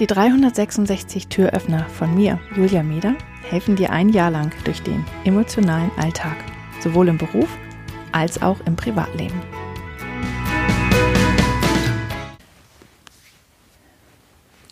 Die 366 Türöffner von mir, Julia Meder, helfen dir ein Jahr lang durch den emotionalen Alltag, sowohl im Beruf als auch im Privatleben.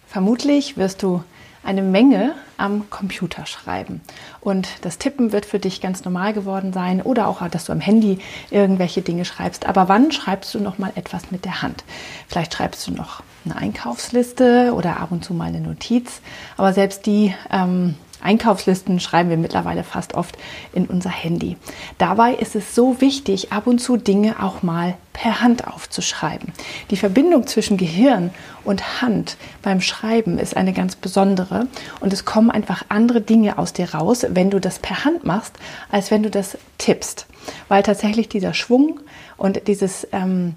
Vermutlich wirst du eine Menge am Computer schreiben. Und das Tippen wird für dich ganz normal geworden sein oder auch, dass du am Handy irgendwelche Dinge schreibst. Aber wann schreibst du noch mal etwas mit der Hand? Vielleicht schreibst du noch eine Einkaufsliste oder ab und zu mal eine Notiz. Aber selbst die ähm, Einkaufslisten schreiben wir mittlerweile fast oft in unser Handy. Dabei ist es so wichtig, ab und zu Dinge auch mal per Hand aufzuschreiben. Die Verbindung zwischen Gehirn und Hand beim Schreiben ist eine ganz besondere und es kommen einfach andere Dinge aus dir raus, wenn du das per Hand machst, als wenn du das tippst. Weil tatsächlich dieser Schwung und dieses ähm,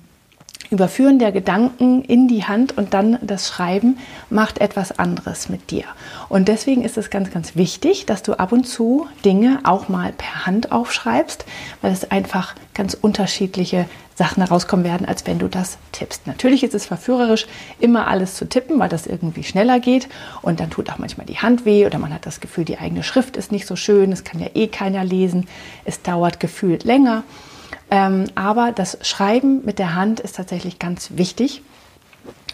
Überführen der Gedanken in die Hand und dann das Schreiben macht etwas anderes mit dir. Und deswegen ist es ganz, ganz wichtig, dass du ab und zu Dinge auch mal per Hand aufschreibst, weil es einfach ganz unterschiedliche Sachen herauskommen werden, als wenn du das tippst. Natürlich ist es verführerisch, immer alles zu tippen, weil das irgendwie schneller geht und dann tut auch manchmal die Hand weh oder man hat das Gefühl, die eigene Schrift ist nicht so schön, es kann ja eh keiner lesen, es dauert gefühlt länger. Ähm, aber das Schreiben mit der Hand ist tatsächlich ganz wichtig.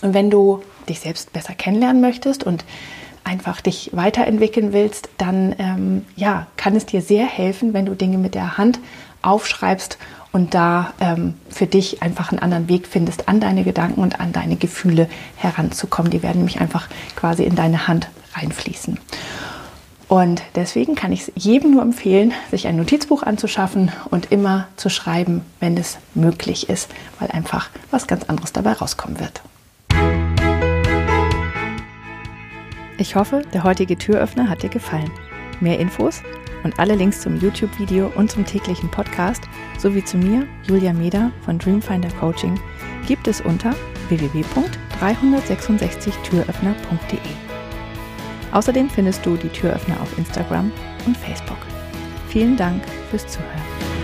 Und wenn du dich selbst besser kennenlernen möchtest und einfach dich weiterentwickeln willst, dann ähm, ja, kann es dir sehr helfen, wenn du Dinge mit der Hand aufschreibst und da ähm, für dich einfach einen anderen Weg findest, an deine Gedanken und an deine Gefühle heranzukommen. Die werden nämlich einfach quasi in deine Hand reinfließen. Und deswegen kann ich es jedem nur empfehlen, sich ein Notizbuch anzuschaffen und immer zu schreiben, wenn es möglich ist, weil einfach was ganz anderes dabei rauskommen wird. Ich hoffe, der heutige Türöffner hat dir gefallen. Mehr Infos und alle Links zum YouTube-Video und zum täglichen Podcast sowie zu mir, Julia Meder von Dreamfinder Coaching, gibt es unter www.366türöffner.de. Außerdem findest du die Türöffner auf Instagram und Facebook. Vielen Dank fürs Zuhören.